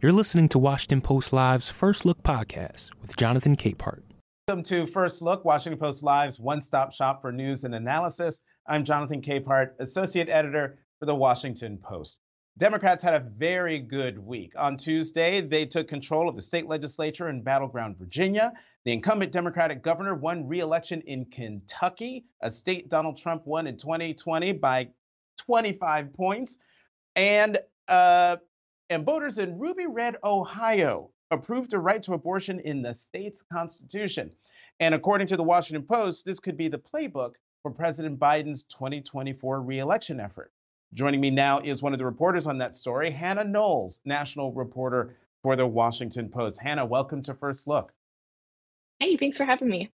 You're listening to Washington Post Live's First Look podcast with Jonathan Capehart. Welcome to First Look, Washington Post Live's one stop shop for news and analysis. I'm Jonathan Capehart, Associate Editor for the Washington Post. Democrats had a very good week. On Tuesday, they took control of the state legislature in battleground Virginia. The incumbent Democratic governor won re election in Kentucky, a state Donald Trump won in 2020 by 25 points. And uh, and voters in Ruby Red, Ohio approved a right to abortion in the state's constitution. And according to the Washington Post, this could be the playbook for President Biden's 2024 reelection effort. Joining me now is one of the reporters on that story, Hannah Knowles, national reporter for the Washington Post. Hannah, welcome to First Look. Hey, thanks for having me.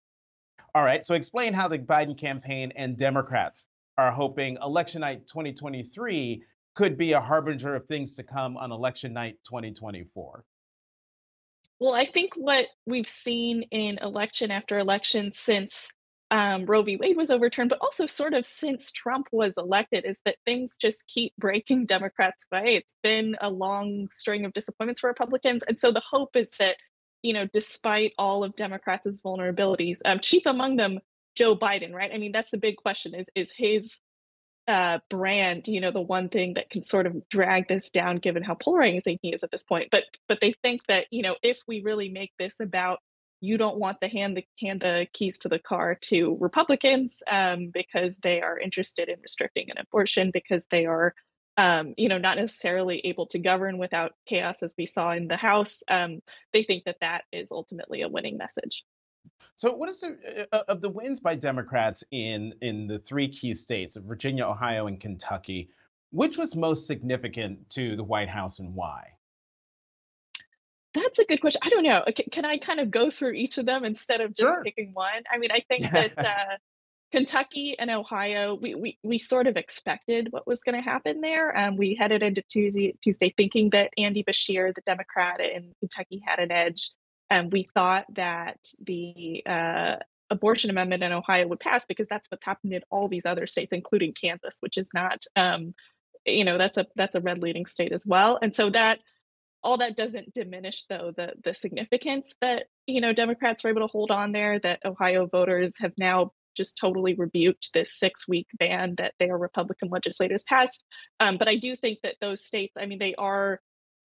All right, so explain how the Biden campaign and Democrats are hoping election night 2023 could be a harbinger of things to come on election night 2024? Well, I think what we've seen in election after election since um, Roe v. Wade was overturned, but also sort of since Trump was elected, is that things just keep breaking Democrats' way. It's been a long string of disappointments for Republicans. And so the hope is that, you know, despite all of Democrats' vulnerabilities, um, chief among them, Joe Biden, right? I mean, that's the big question is, is his uh, brand, you know, the one thing that can sort of drag this down, given how polarizing he is at this point. But but they think that you know, if we really make this about you don't want the hand the hand the keys to the car to Republicans um, because they are interested in restricting an abortion because they are um, you know not necessarily able to govern without chaos as we saw in the House. Um, they think that that is ultimately a winning message. So, what is the uh, of the wins by Democrats in in the three key states of Virginia, Ohio, and Kentucky? Which was most significant to the White House and why? That's a good question. I don't know. Can, I kind of go through each of them instead of just sure. picking one? I mean, I think that uh, Kentucky and Ohio, we, we we sort of expected what was going to happen there. Um, we headed into Tuesday Tuesday thinking that Andy Beshear, the Democrat in Kentucky, had an edge. And we thought that the uh, abortion amendment in Ohio would pass because that's what's happened in all these other states, including Kansas, which is not, um, you know, that's a that's a red leading state as well. And so that all that doesn't diminish though the the significance that you know Democrats were able to hold on there. That Ohio voters have now just totally rebuked this six week ban that their Republican legislators passed. Um, but I do think that those states, I mean, they are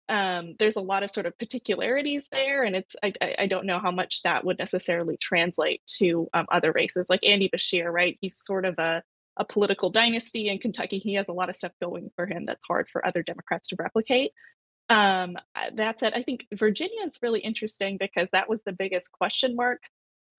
um, there's a lot of sort of particularities there, and it's I, I don't know how much that would necessarily translate to um, other races like Andy Beshear, right? He's sort of a a political dynasty in Kentucky. He has a lot of stuff going for him that's hard for other Democrats to replicate. Um, that said, I think Virginia is really interesting because that was the biggest question mark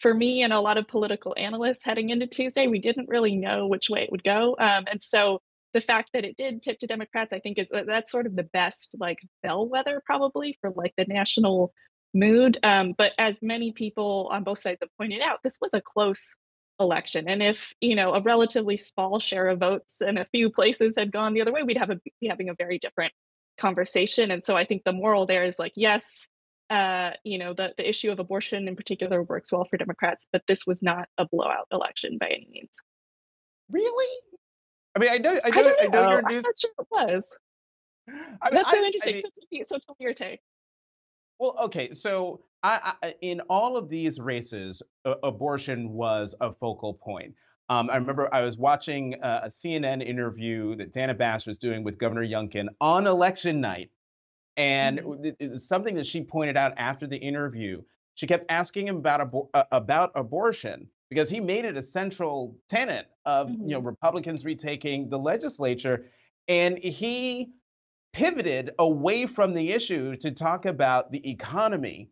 for me and a lot of political analysts heading into Tuesday. We didn't really know which way it would go, um, and so the fact that it did tip to Democrats, I think is that's sort of the best like bellwether probably for like the national mood. Um, but as many people on both sides have pointed out, this was a close election, and if you know a relatively small share of votes and a few places had gone the other way, we'd have a, be having a very different conversation. And so I think the moral there is like, yes, uh, you know, the, the issue of abortion in particular works well for Democrats, but this was not a blowout election by any means. Really? I mean, I know, I know, I, know, I know your news. I'm not sure it was. I mean, That's so I, interesting. I mean, so tell me your take. Well, okay, so I, I, in all of these races, uh, abortion was a focal point. Um, I remember I was watching uh, a CNN interview that Dana Bash was doing with Governor Youngkin on election night, and mm-hmm. it, it was something that she pointed out after the interview. She kept asking him about abor- uh, about abortion, because he made it a central tenet of mm-hmm. you know Republicans retaking the legislature, and he pivoted away from the issue to talk about the economy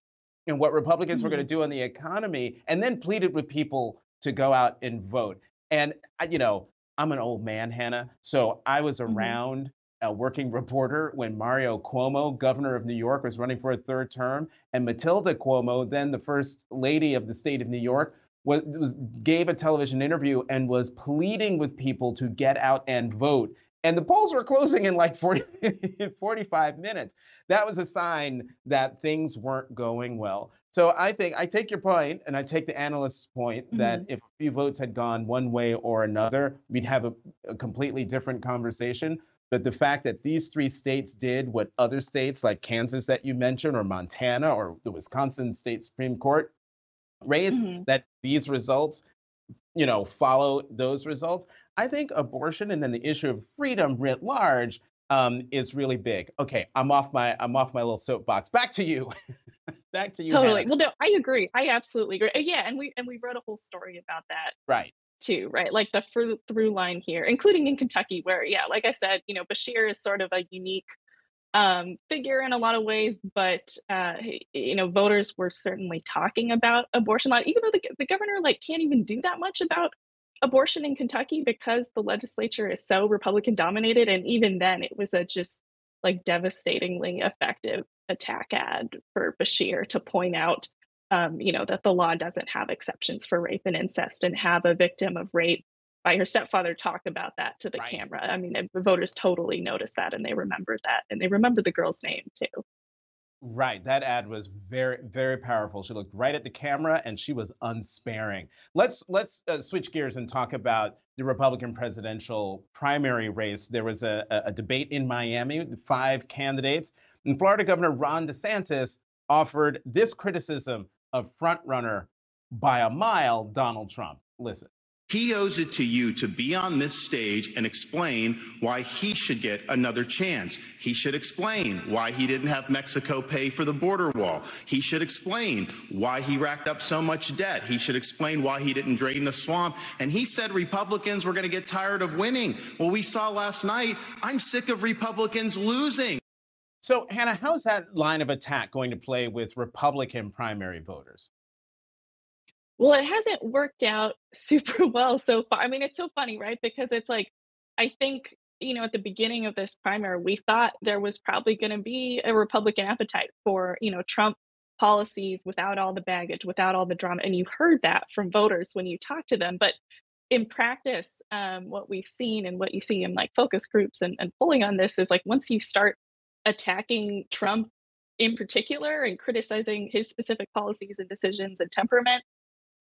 and what Republicans mm-hmm. were going to do on the economy, and then pleaded with people to go out and vote. And you know, I'm an old man, Hannah, so I was mm-hmm. around a working reporter when Mario Cuomo, governor of New York, was running for a third term, and Matilda Cuomo, then the first lady of the state of New York, was, was gave a television interview and was pleading with people to get out and vote. And the polls were closing in like 40, 45 minutes. That was a sign that things weren't going well. So I think I take your point, and I take the analyst's point mm-hmm. that if a few votes had gone one way or another, we'd have a, a completely different conversation. But the fact that these three states did what other states like Kansas that you mentioned, or Montana, or the Wisconsin State Supreme Court raised, mm-hmm. that these results, you know, follow those results. I think abortion and then the issue of freedom writ large um, is really big. Okay, I'm off my I'm off my little soapbox. Back to you. Back to you. Totally. Hannah. Well, no, I agree. I absolutely agree. Yeah, and we and we wrote a whole story about that. Right. Too right, like the through through line here, including in Kentucky, where yeah, like I said, you know, Beshear is sort of a unique um, figure in a lot of ways, but uh, you know, voters were certainly talking about abortion law, even though the, the governor like can't even do that much about abortion in Kentucky because the legislature is so Republican dominated. And even then, it was a just like devastatingly effective attack ad for Beshear to point out, um, you know, that the law doesn't have exceptions for rape and incest and have a victim of rape by her stepfather talk about that to the right. camera. I mean, the voters totally noticed that and they remembered that and they remembered the girl's name too. Right. That ad was very, very powerful. She looked right at the camera and she was unsparing. Let's let's uh, switch gears and talk about the Republican presidential primary race. There was a, a debate in Miami, five candidates, and Florida Governor Ron DeSantis offered this criticism of frontrunner by a mile, Donald Trump. Listen. He owes it to you to be on this stage and explain why he should get another chance. He should explain why he didn't have Mexico pay for the border wall. He should explain why he racked up so much debt. He should explain why he didn't drain the swamp. And he said Republicans were going to get tired of winning. Well, we saw last night, I'm sick of Republicans losing. So, Hannah, how's that line of attack going to play with Republican primary voters? Well, it hasn't worked out super well so far. I mean, it's so funny, right? Because it's like, I think, you know, at the beginning of this primary, we thought there was probably going to be a Republican appetite for, you know, Trump policies without all the baggage, without all the drama. And you heard that from voters when you talk to them. But in practice, um, what we've seen and what you see in like focus groups and, and polling on this is like once you start attacking Trump in particular and criticizing his specific policies and decisions and temperament,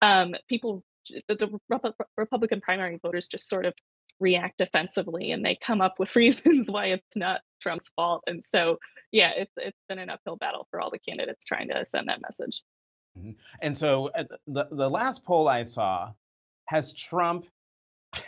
um, people, the, the Republican primary voters just sort of react defensively and they come up with reasons why it's not Trump's fault. And so, yeah, it's it's been an uphill battle for all the candidates trying to send that message. Mm-hmm. And so, uh, the the last poll I saw has Trump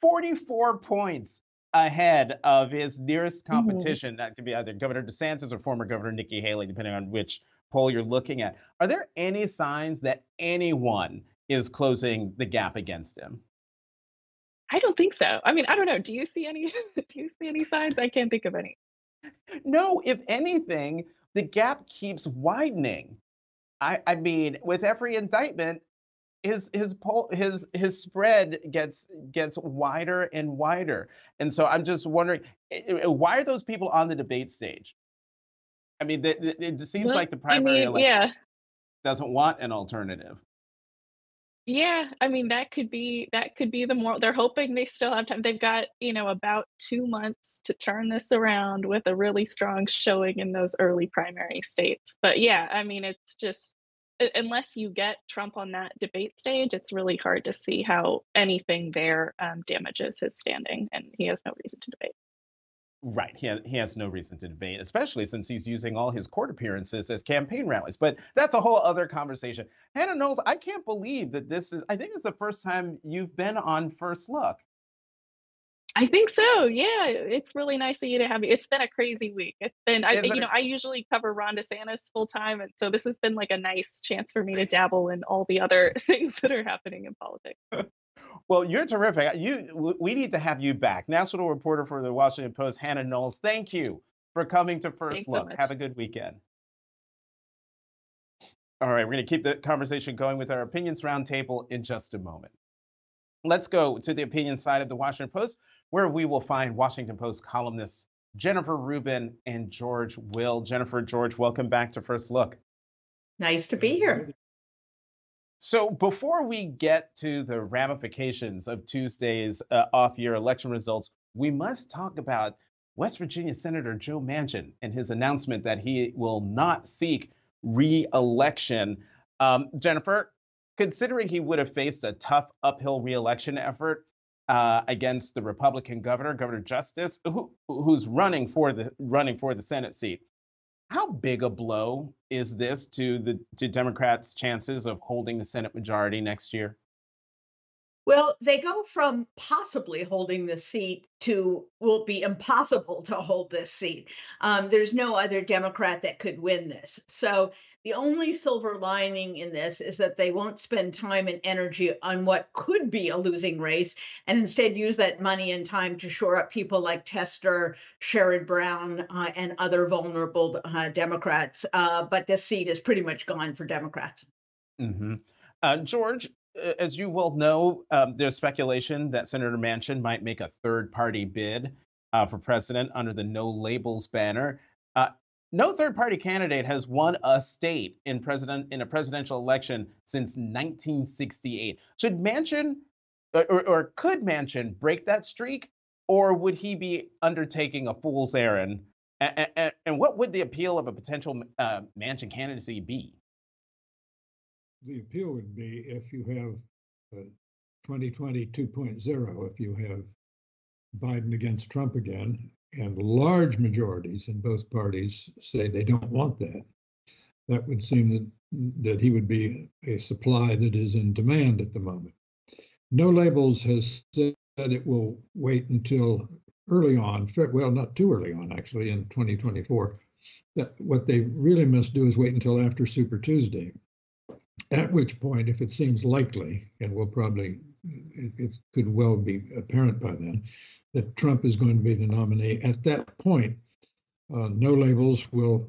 44 points ahead of his nearest mm-hmm. competition. Mm-hmm. That could be either Governor DeSantis or former Governor Nikki Haley, depending on which poll you're looking at. Are there any signs that anyone is closing the gap against him? I don't think so. I mean, I don't know. Do you see any do you see any signs? I can't think of any. No, if anything, the gap keeps widening. I, I mean, with every indictment, his his poll his his spread gets gets wider and wider. And so I'm just wondering, why are those people on the debate stage? I mean, it, it seems well, like the primary I mean, yeah. doesn't want an alternative. Yeah, I mean that could be that could be the more they're hoping they still have time. They've got, you know, about 2 months to turn this around with a really strong showing in those early primary states. But yeah, I mean it's just unless you get Trump on that debate stage, it's really hard to see how anything there um, damages his standing, and he has no reason to debate. Right. He, ha- he has no reason to debate, especially since he's using all his court appearances as campaign rallies. But that's a whole other conversation. Hannah Knowles, I can't believe that this is, I think it's the first time you've been on First Look. I think so. Yeah, it's really nice of you to have me. It's been a crazy week. It's been, I, you know, I usually cover Ron DeSantis full time, and so this has been like a nice chance for me to dabble in all the other things that are happening in politics. Well, you're terrific. You, we need to have you back. National reporter for the Washington Post, Hannah Knowles. Thank you for coming to First Thanks Look. So have a good weekend. All right, we're going to keep the conversation going with our opinions roundtable in just a moment. Let's go to the opinion side of the Washington Post, where we will find Washington Post columnists Jennifer Rubin and George Will. Jennifer, George, welcome back to First Look. Nice to be here. So before we get to the ramifications of Tuesday's uh, off-year election results, we must talk about West Virginia Senator Joe Manchin and his announcement that he will not seek re-election. Um, Jennifer, considering he would have faced a tough uphill re-election effort, uh, against the Republican governor, Governor Justice, who, who's running for the running for the Senate seat. How big a blow is this to the to Democrats' chances of holding the Senate majority next year? Well, they go from possibly holding the seat to will be impossible to hold this seat. Um, there's no other Democrat that could win this. So the only silver lining in this is that they won't spend time and energy on what could be a losing race and instead use that money and time to shore up people like Tester, Sherrod Brown, uh, and other vulnerable uh, Democrats. Uh, but this seat is pretty much gone for Democrats. Mm-hmm. Uh, George, as you well know, um, there's speculation that Senator Manchin might make a third party bid uh, for president under the no labels banner. Uh, no third party candidate has won a state in president in a presidential election since 1968. Should Manchin or, or could Manchin break that streak, or would he be undertaking a fool's errand? And, and, and what would the appeal of a potential uh, Manchin candidacy be? The appeal would be if you have uh, 2020 2.0, if you have Biden against Trump again, and large majorities in both parties say they don't want that, that would seem that, that he would be a supply that is in demand at the moment. No Labels has said it will wait until early on, well, not too early on, actually, in 2024. That what they really must do is wait until after Super Tuesday at which point, if it seems likely, and will probably, it, it, could well be apparent by then, that Trump is going to be the nominee, at that point, uh, No Labels will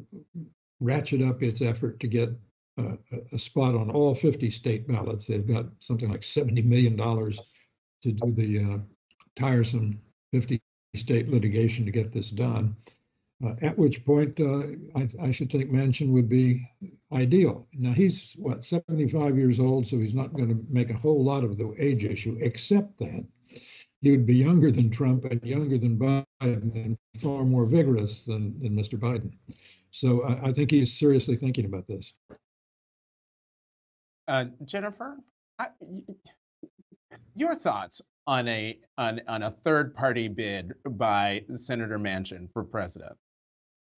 ratchet up its effort to get uh, a spot on all 50 state ballots. They've got something like $70 million to do the uh, tiresome 50 state litigation to get this done. Uh, at which point, uh, I, I, should think Manchin would be ideal. Now he's what 75 years old, so he's not going to make a whole lot of the age issue, except that he would be younger than Trump and younger than Biden and far more vigorous than, than Mr. Biden. So I, I think he's seriously thinking about this. Uh, Jennifer, I, your thoughts on a on, on a third party bid by Senator Manchin for president?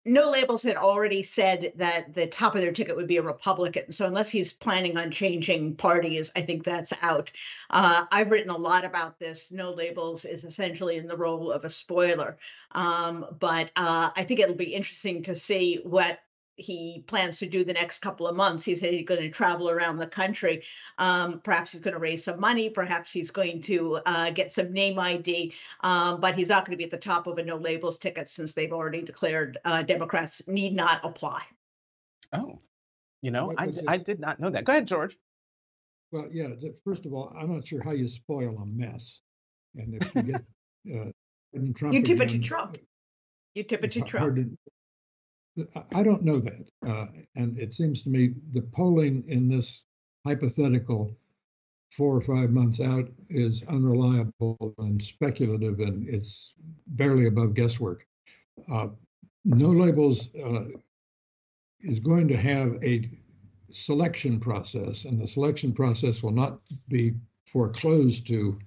No labels had already said that the top of their ticket would be a Republican. So unless he's planning on changing parties, I think that's out. Uh, I've written a lot about this. No labels is essentially in the role of a spoiler. Um, but uh, I think it'll be interesting to see what he plans to do the next couple of months. He said he's going to travel around the country. Um, perhaps he's going to raise some money. Perhaps he's going to uh, get some name ID. Um, but he's not going to be at the top of a no labels ticket since they've already declared uh, Democrats need not apply. Oh, you know, I, I did not know that. Go ahead, George. Well, yeah. First of all, I'm not sure how you spoil a mess, and if you get uh, Trump, you tip again, it to Trump. You tip it to Trump. I don't know that. Uh, and it seems to me the polling in this hypothetical four or five months out is unreliable and speculative, and it's barely above guesswork. Uh, no labels uh, is going to have a selection process, and the selection process will not be foreclosed to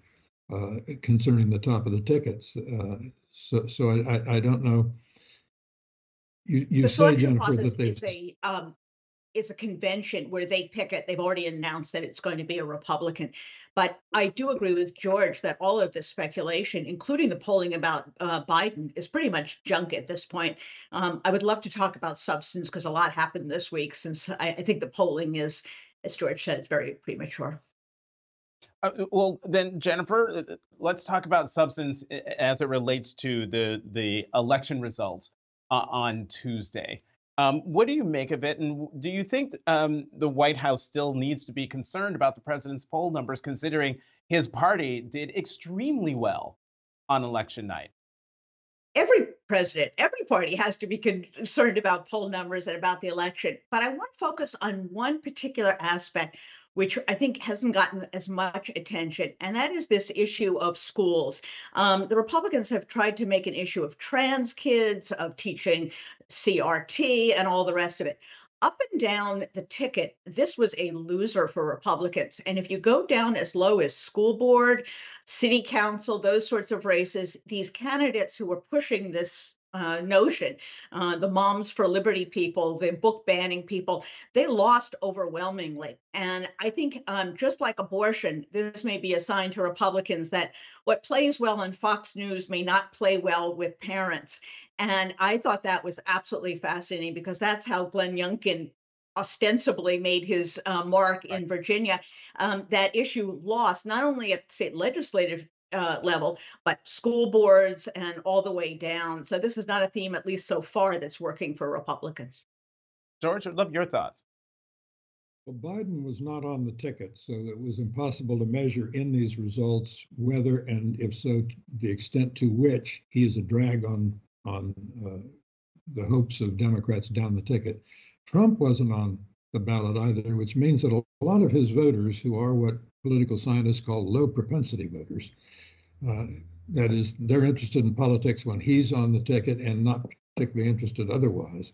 uh, concerning the top of the tickets. Uh, so, so I, I, don't know you, you the say, Jennifer, that they is a um, is a convention where they pick it. They've already announced that it's going to be a Republican. But I do agree with George that all of this speculation, including the polling about uh, Biden, is pretty much junk at this point. Um, I would love to talk about substance because a lot happened this week. Since I, I, think the polling is, as George said, it's very premature. Uh, well, then, Jennifer, uh, uh, let's talk about substance as it relates to the the election results uh, on Tuesday. Um, what do you make of it? And do you think um, the White House still needs to be concerned about the president's poll numbers, considering his party did extremely well on election night? every president, every party has to be concerned about poll numbers and about the election. But I want to focus on one particular aspect, which I think hasn't gotten as much attention, and that is this issue of schools. Um, the Republicans have tried to make an issue of trans kids, of teaching CRT, and all the rest of it. Up and down the ticket, this was a loser for Republicans. And if you go down as low as school board, city council, those sorts of races, these candidates who were pushing this uh, notion. Uh, the Moms for Liberty people, the book banning people, they lost overwhelmingly. And I think, um, just like abortion, this may be a sign to Republicans that what plays well on Fox News may not play well with parents. And I thought that was absolutely fascinating because that's how Glenn Youngkin ostensibly made his uh, mark in Virginia, um, that issue lost not only at the state legislative uh, level, but school boards and all the way down. So this is not a theme, at least so far, that's working for Republicans. George, I'd love your thoughts. Well, Biden was not on the ticket, so it was impossible to measure in these results whether, and if so, the extent to which he is a drag on on uh, the hopes of Democrats down the ticket. Trump wasn't on the ballot either, which means that a lot of his voters, who are what political scientists call low propensity voters, uh, that is, they're interested in politics when he's on the ticket and not particularly interested otherwise.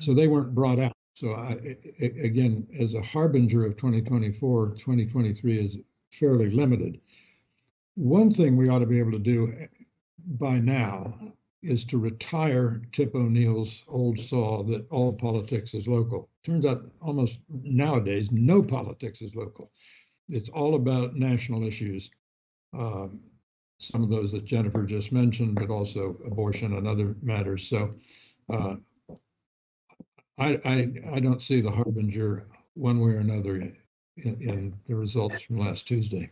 So they weren't brought out. So I, again, as a harbinger of 2024, 2023 is fairly limited. One thing we ought to be able to do by now is to retire Tip O'Neill's old saw that all politics is local. Turns out almost nowadays, no politics is local. It's all about national issues. Um, some of those that Jennifer just mentioned, but also abortion and other matters. So uh, I, I, I don't see the harbinger one way or another in, in the results from last Tuesday.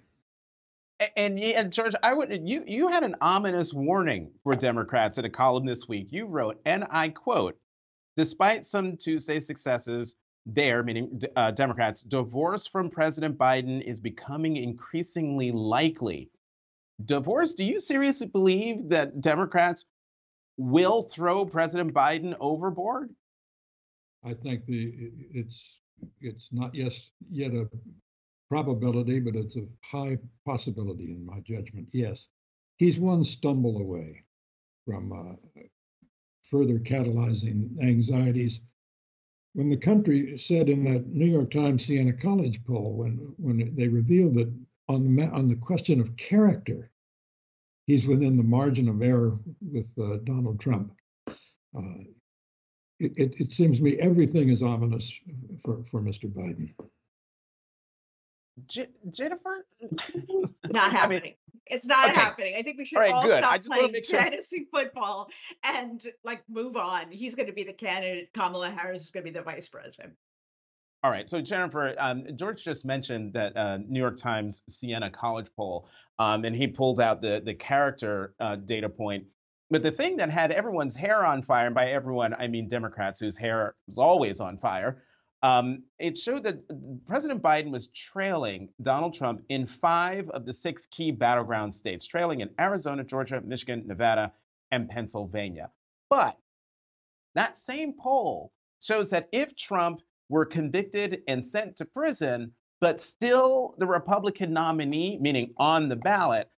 And, and George, I would you you had an ominous warning for Democrats in a column this week. You wrote, and I quote, despite some Tuesday successes, there, meaning uh, Democrats, divorce from President Biden is becoming increasingly likely divorce, do you seriously believe that Democrats will throw President Biden overboard? I think the it's it's not yet yet a probability, but it's a high possibility in my judgment. Yes, he's one stumble away from uh, further catalyzing anxieties. When the country said in that New York Times Siena College poll, when when they revealed that on the, on the question of character, he's within the margin of error with uh, Donald Trump. Uh, it, it, it, seems to me everything is ominous for, for Mr. Biden. J- Jennifer? not happening. I mean, it's not okay. happening. I think we should all, right, all stop playing sure. fantasy football and like move on. He's going to be the candidate. Kamala Harris is going to be the vice president. All right. So Jennifer, um, George just mentioned that uh, New York Times Siena College poll, um, and he pulled out the the character uh, data point. But the thing that had everyone's hair on fire, and by everyone I mean Democrats whose hair was always on fire, um, it showed that President Biden was trailing Donald Trump in five of the six key battleground states, trailing in Arizona, Georgia, Michigan, Nevada, and Pennsylvania. But that same poll shows that if Trump were convicted and sent to prison, but still the Republican nominee, meaning on the ballot,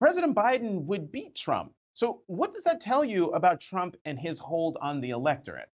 President Biden would beat Trump. So, what does that tell you about Trump and his hold on the electorate?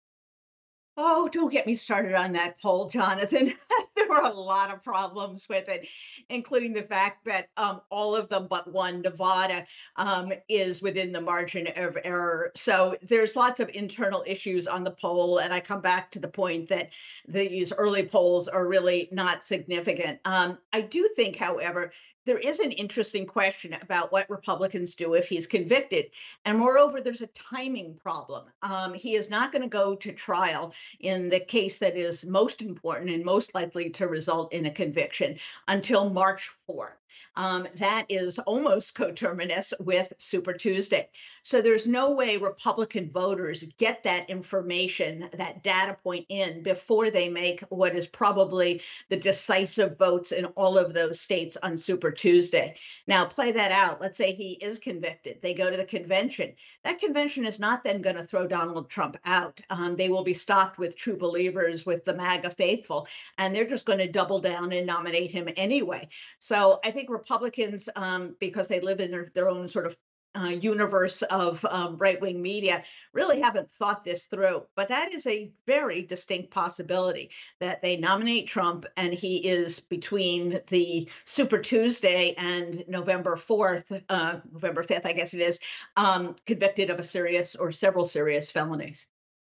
Oh, don't get me started on that poll, Jonathan. there were a lot of problems with it, including the fact that um, all of them but one, Nevada, um, is within the margin of error. So there's lots of internal issues on the poll. And I come back to the point that these early polls are really not significant. Um, I do think, however, there is an interesting question about what Republicans do if he's convicted. And moreover, there's a timing problem. Um, he is not going to go to trial in the case that is most important and most likely to result in a conviction until March 4. Um, that is almost coterminous with Super Tuesday. So there's no way Republican voters get that information, that data point in before they make what is probably the decisive votes in all of those states on Super Tuesday. Now, play that out. Let's say he is convicted. They go to the convention. That convention is not then going to throw Donald Trump out. Um, they will be stocked with true believers, with the MAGA faithful, and they're just going to double down and nominate him anyway. So I think Republicans, um, because they live in their, their own sort of uh, universe of um, right wing media really haven't thought this through. But that is a very distinct possibility that they nominate Trump and he is between the Super Tuesday and November 4th, uh, November 5th, I guess it is, um, convicted of a serious or several serious felonies.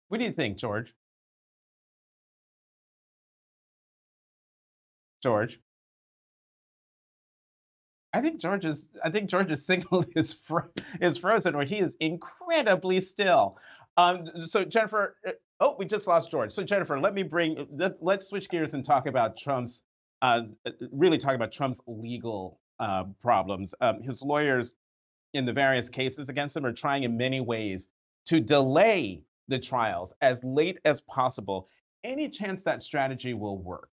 What do you think, George? George. I think George is. I think George's signal is is frozen, or he is incredibly still. Um, so Jennifer, uh, oh, we just lost George. So Jennifer, let me bring. Let, us switch gears and talk about Trump's. Uh, really talk about Trump's legal uh, problems. Um, his lawyers, in the various cases against him, are trying in many ways to delay the trials as late as possible. Any chance that strategy will work?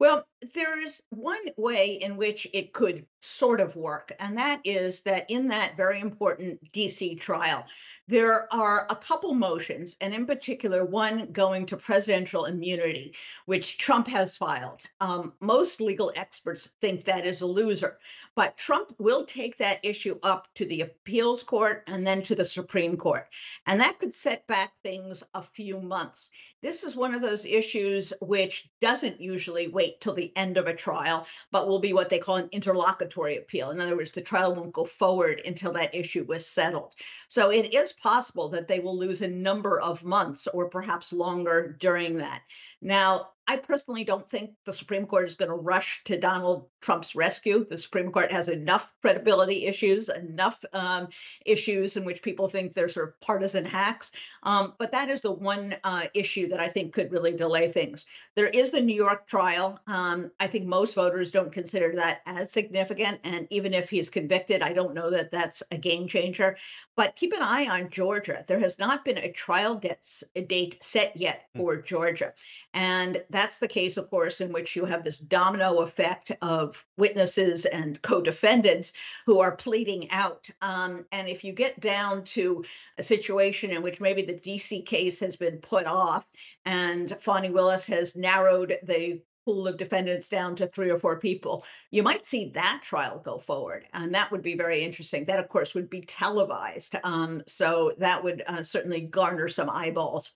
Well, there's one way in which it could sort of work, and that is that in that very important DC trial, there are a couple motions, and in particular, one going to presidential immunity, which Trump has filed. Um, most legal experts think that is a loser, but Trump will take that issue up to the appeals court and then to the Supreme Court. And that could set back things a few months. This is one of those issues which doesn't usually wait till the end of a trial, but will be what they call an interlocutory appeal. In other words, the trial won't go forward until that issue was settled. So it is possible that they will lose a number of months or perhaps longer during that. Now, I personally don't think the Supreme Court is going to rush to Donald Trump's rescue. The Supreme Court has enough credibility issues, enough um, issues in which people think they're sort of partisan hacks. Um, but that is the one uh, issue that I think could really delay things. There is the New York trial. Um, I think most voters don't consider that as significant. And even if he's convicted, I don't know that that's a game changer. But keep an eye on Georgia. There has not been a trial date set yet hmm. for Georgia. And that that's the case, of course, in which you have this domino effect of witnesses and co defendants who are pleading out. Um, and if you get down to a situation in which maybe the DC case has been put off and Fani Willis has narrowed the pool of defendants down to three or four people, you might see that trial go forward. And that would be very interesting. That, of course, would be televised. Um, so that would uh, certainly garner some eyeballs.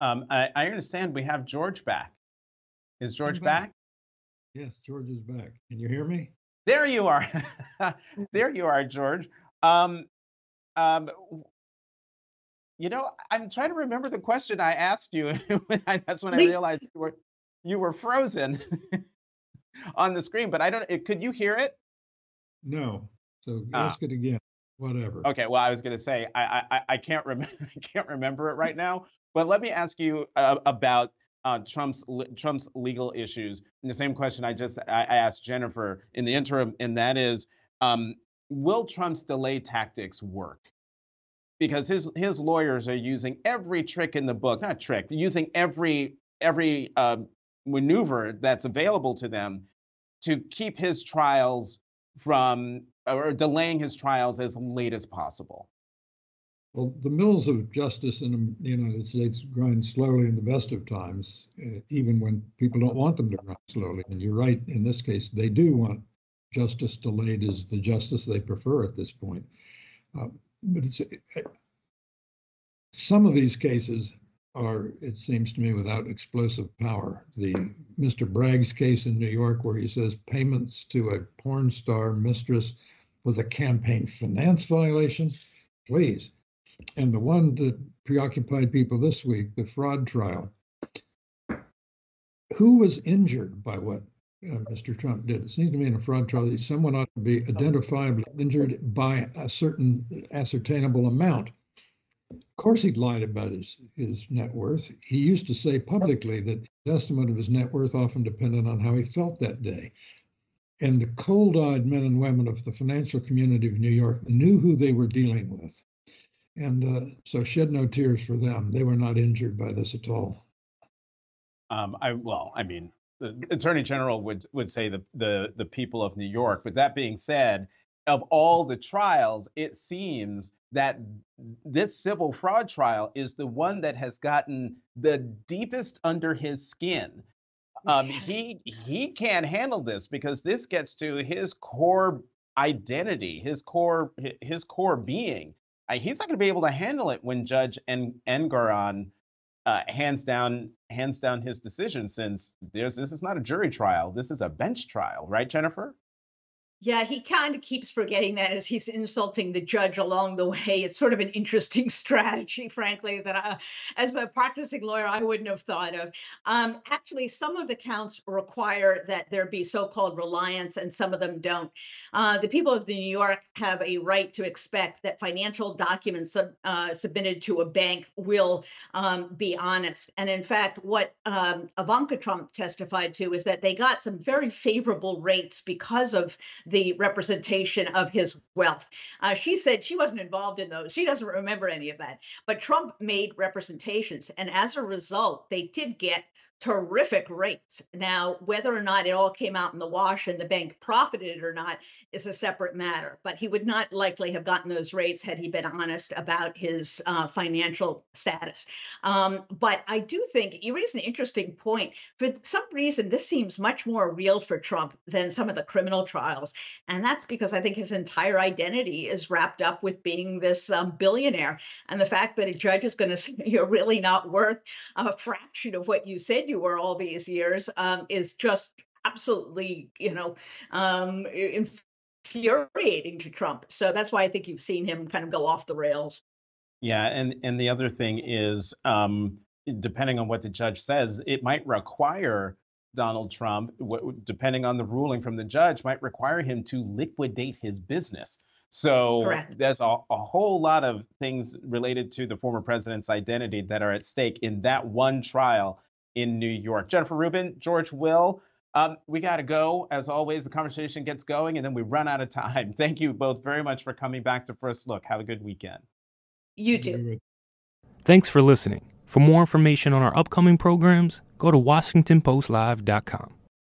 Um, I, I, understand we have George back. Is George back. back? Yes, George is back. Can you hear me? There you are. there you are, George. Um, um, you know, I'm trying to remember the question I asked you. That's when I realized you were you were frozen on the screen. But I don't. Could you hear it? No. So ah. ask it again. Whatever. Okay. Well, I was going to say I I, I can't remember I can't remember it right now. But let me ask you uh, about uh, Trump's Trump's legal issues. And the same question I just I, asked Jennifer in the interim, and that is, um, will Trump's delay tactics work? Because his his lawyers are using every trick in the book, not trick, using every every uh, maneuver that's available to them to keep his trials from or delaying his trials as late as possible. Well, the mills of justice in the United States grind slowly in the best of times, uh, even when people don't want them to grind slowly. And you're right, in this case, they do want justice delayed as the justice they prefer at this point. Uh, but it's uh, some of these cases are, it seems to me, without explosive power. The Mr. Bragg's case in New York, where he says payments to a porn star mistress was a campaign finance violation. Please, and the one that preoccupied people this week, the fraud trial. Who was injured by what uh, Mr. Trump did? It seems to me in a fraud trial, someone ought to be identifiably injured by a certain ascertainable amount. Of course, he'd lied about his, his net worth. He used to say publicly that the estimate of his net worth often depended on how he felt that day. And the cold eyed men and women of the financial community of New York knew who they were dealing with. And uh, so shed no tears for them. They were not injured by this at all. Um, I well, I mean, the Attorney General would would say the the the people of New York. But that being said, of all the trials, it seems that this civil fraud trial is the one that has gotten the deepest under his skin. Um, he he can't handle this because this gets to his core identity, his core his core being. Uh, he's not going to be able to handle it when Judge en- Engoron uh, hands down hands down his decision. Since there's this is not a jury trial, this is a bench trial, right, Jennifer? Yeah, he kind of keeps forgetting that as he's insulting the judge along the way. It's sort of an interesting strategy, frankly, that I, as a practicing lawyer, I wouldn't have thought of. Um, actually, some of the counts require that there be so called reliance, and some of them don't. Uh, the people of New York have a right to expect that financial documents sub, uh, submitted to a bank will um, be honest. And in fact, what um, Ivanka Trump testified to is that they got some very favorable rates because of the representation of his wealth. Uh, she said she wasn't involved in those. She doesn't remember any of that. But Trump made representations. And as a result, they did get terrific rates. Now, whether or not it all came out in the wash and the bank profited or not is a separate matter. But he would not likely have gotten those rates had he been honest about his uh, financial status. Um, but I do think you raise an interesting point. For some reason, this seems much more real for Trump than some of the criminal trials. And that's because I think his entire identity is wrapped up with being this um, billionaire. And the fact that a judge is going to say you're really not worth a fraction of what you said you were all these years um, is just absolutely, you know, um, infuriating to Trump. So that's why I think you've seen him kind of go off the rails. Yeah, and and the other thing is, um, depending on what the judge says, it might require Donald Trump, depending on the ruling from the judge, might require him to liquidate his business. So Correct. there's a, a whole lot of things related to the former president's identity that are at stake in that one trial in New York. Jennifer Rubin, George Will, um, we got to go. As always, the conversation gets going and then we run out of time. Thank you both very much for coming back to First Look. Have a good weekend. You too. Thanks for listening. For more information on our upcoming programs, go to WashingtonPostLive.com.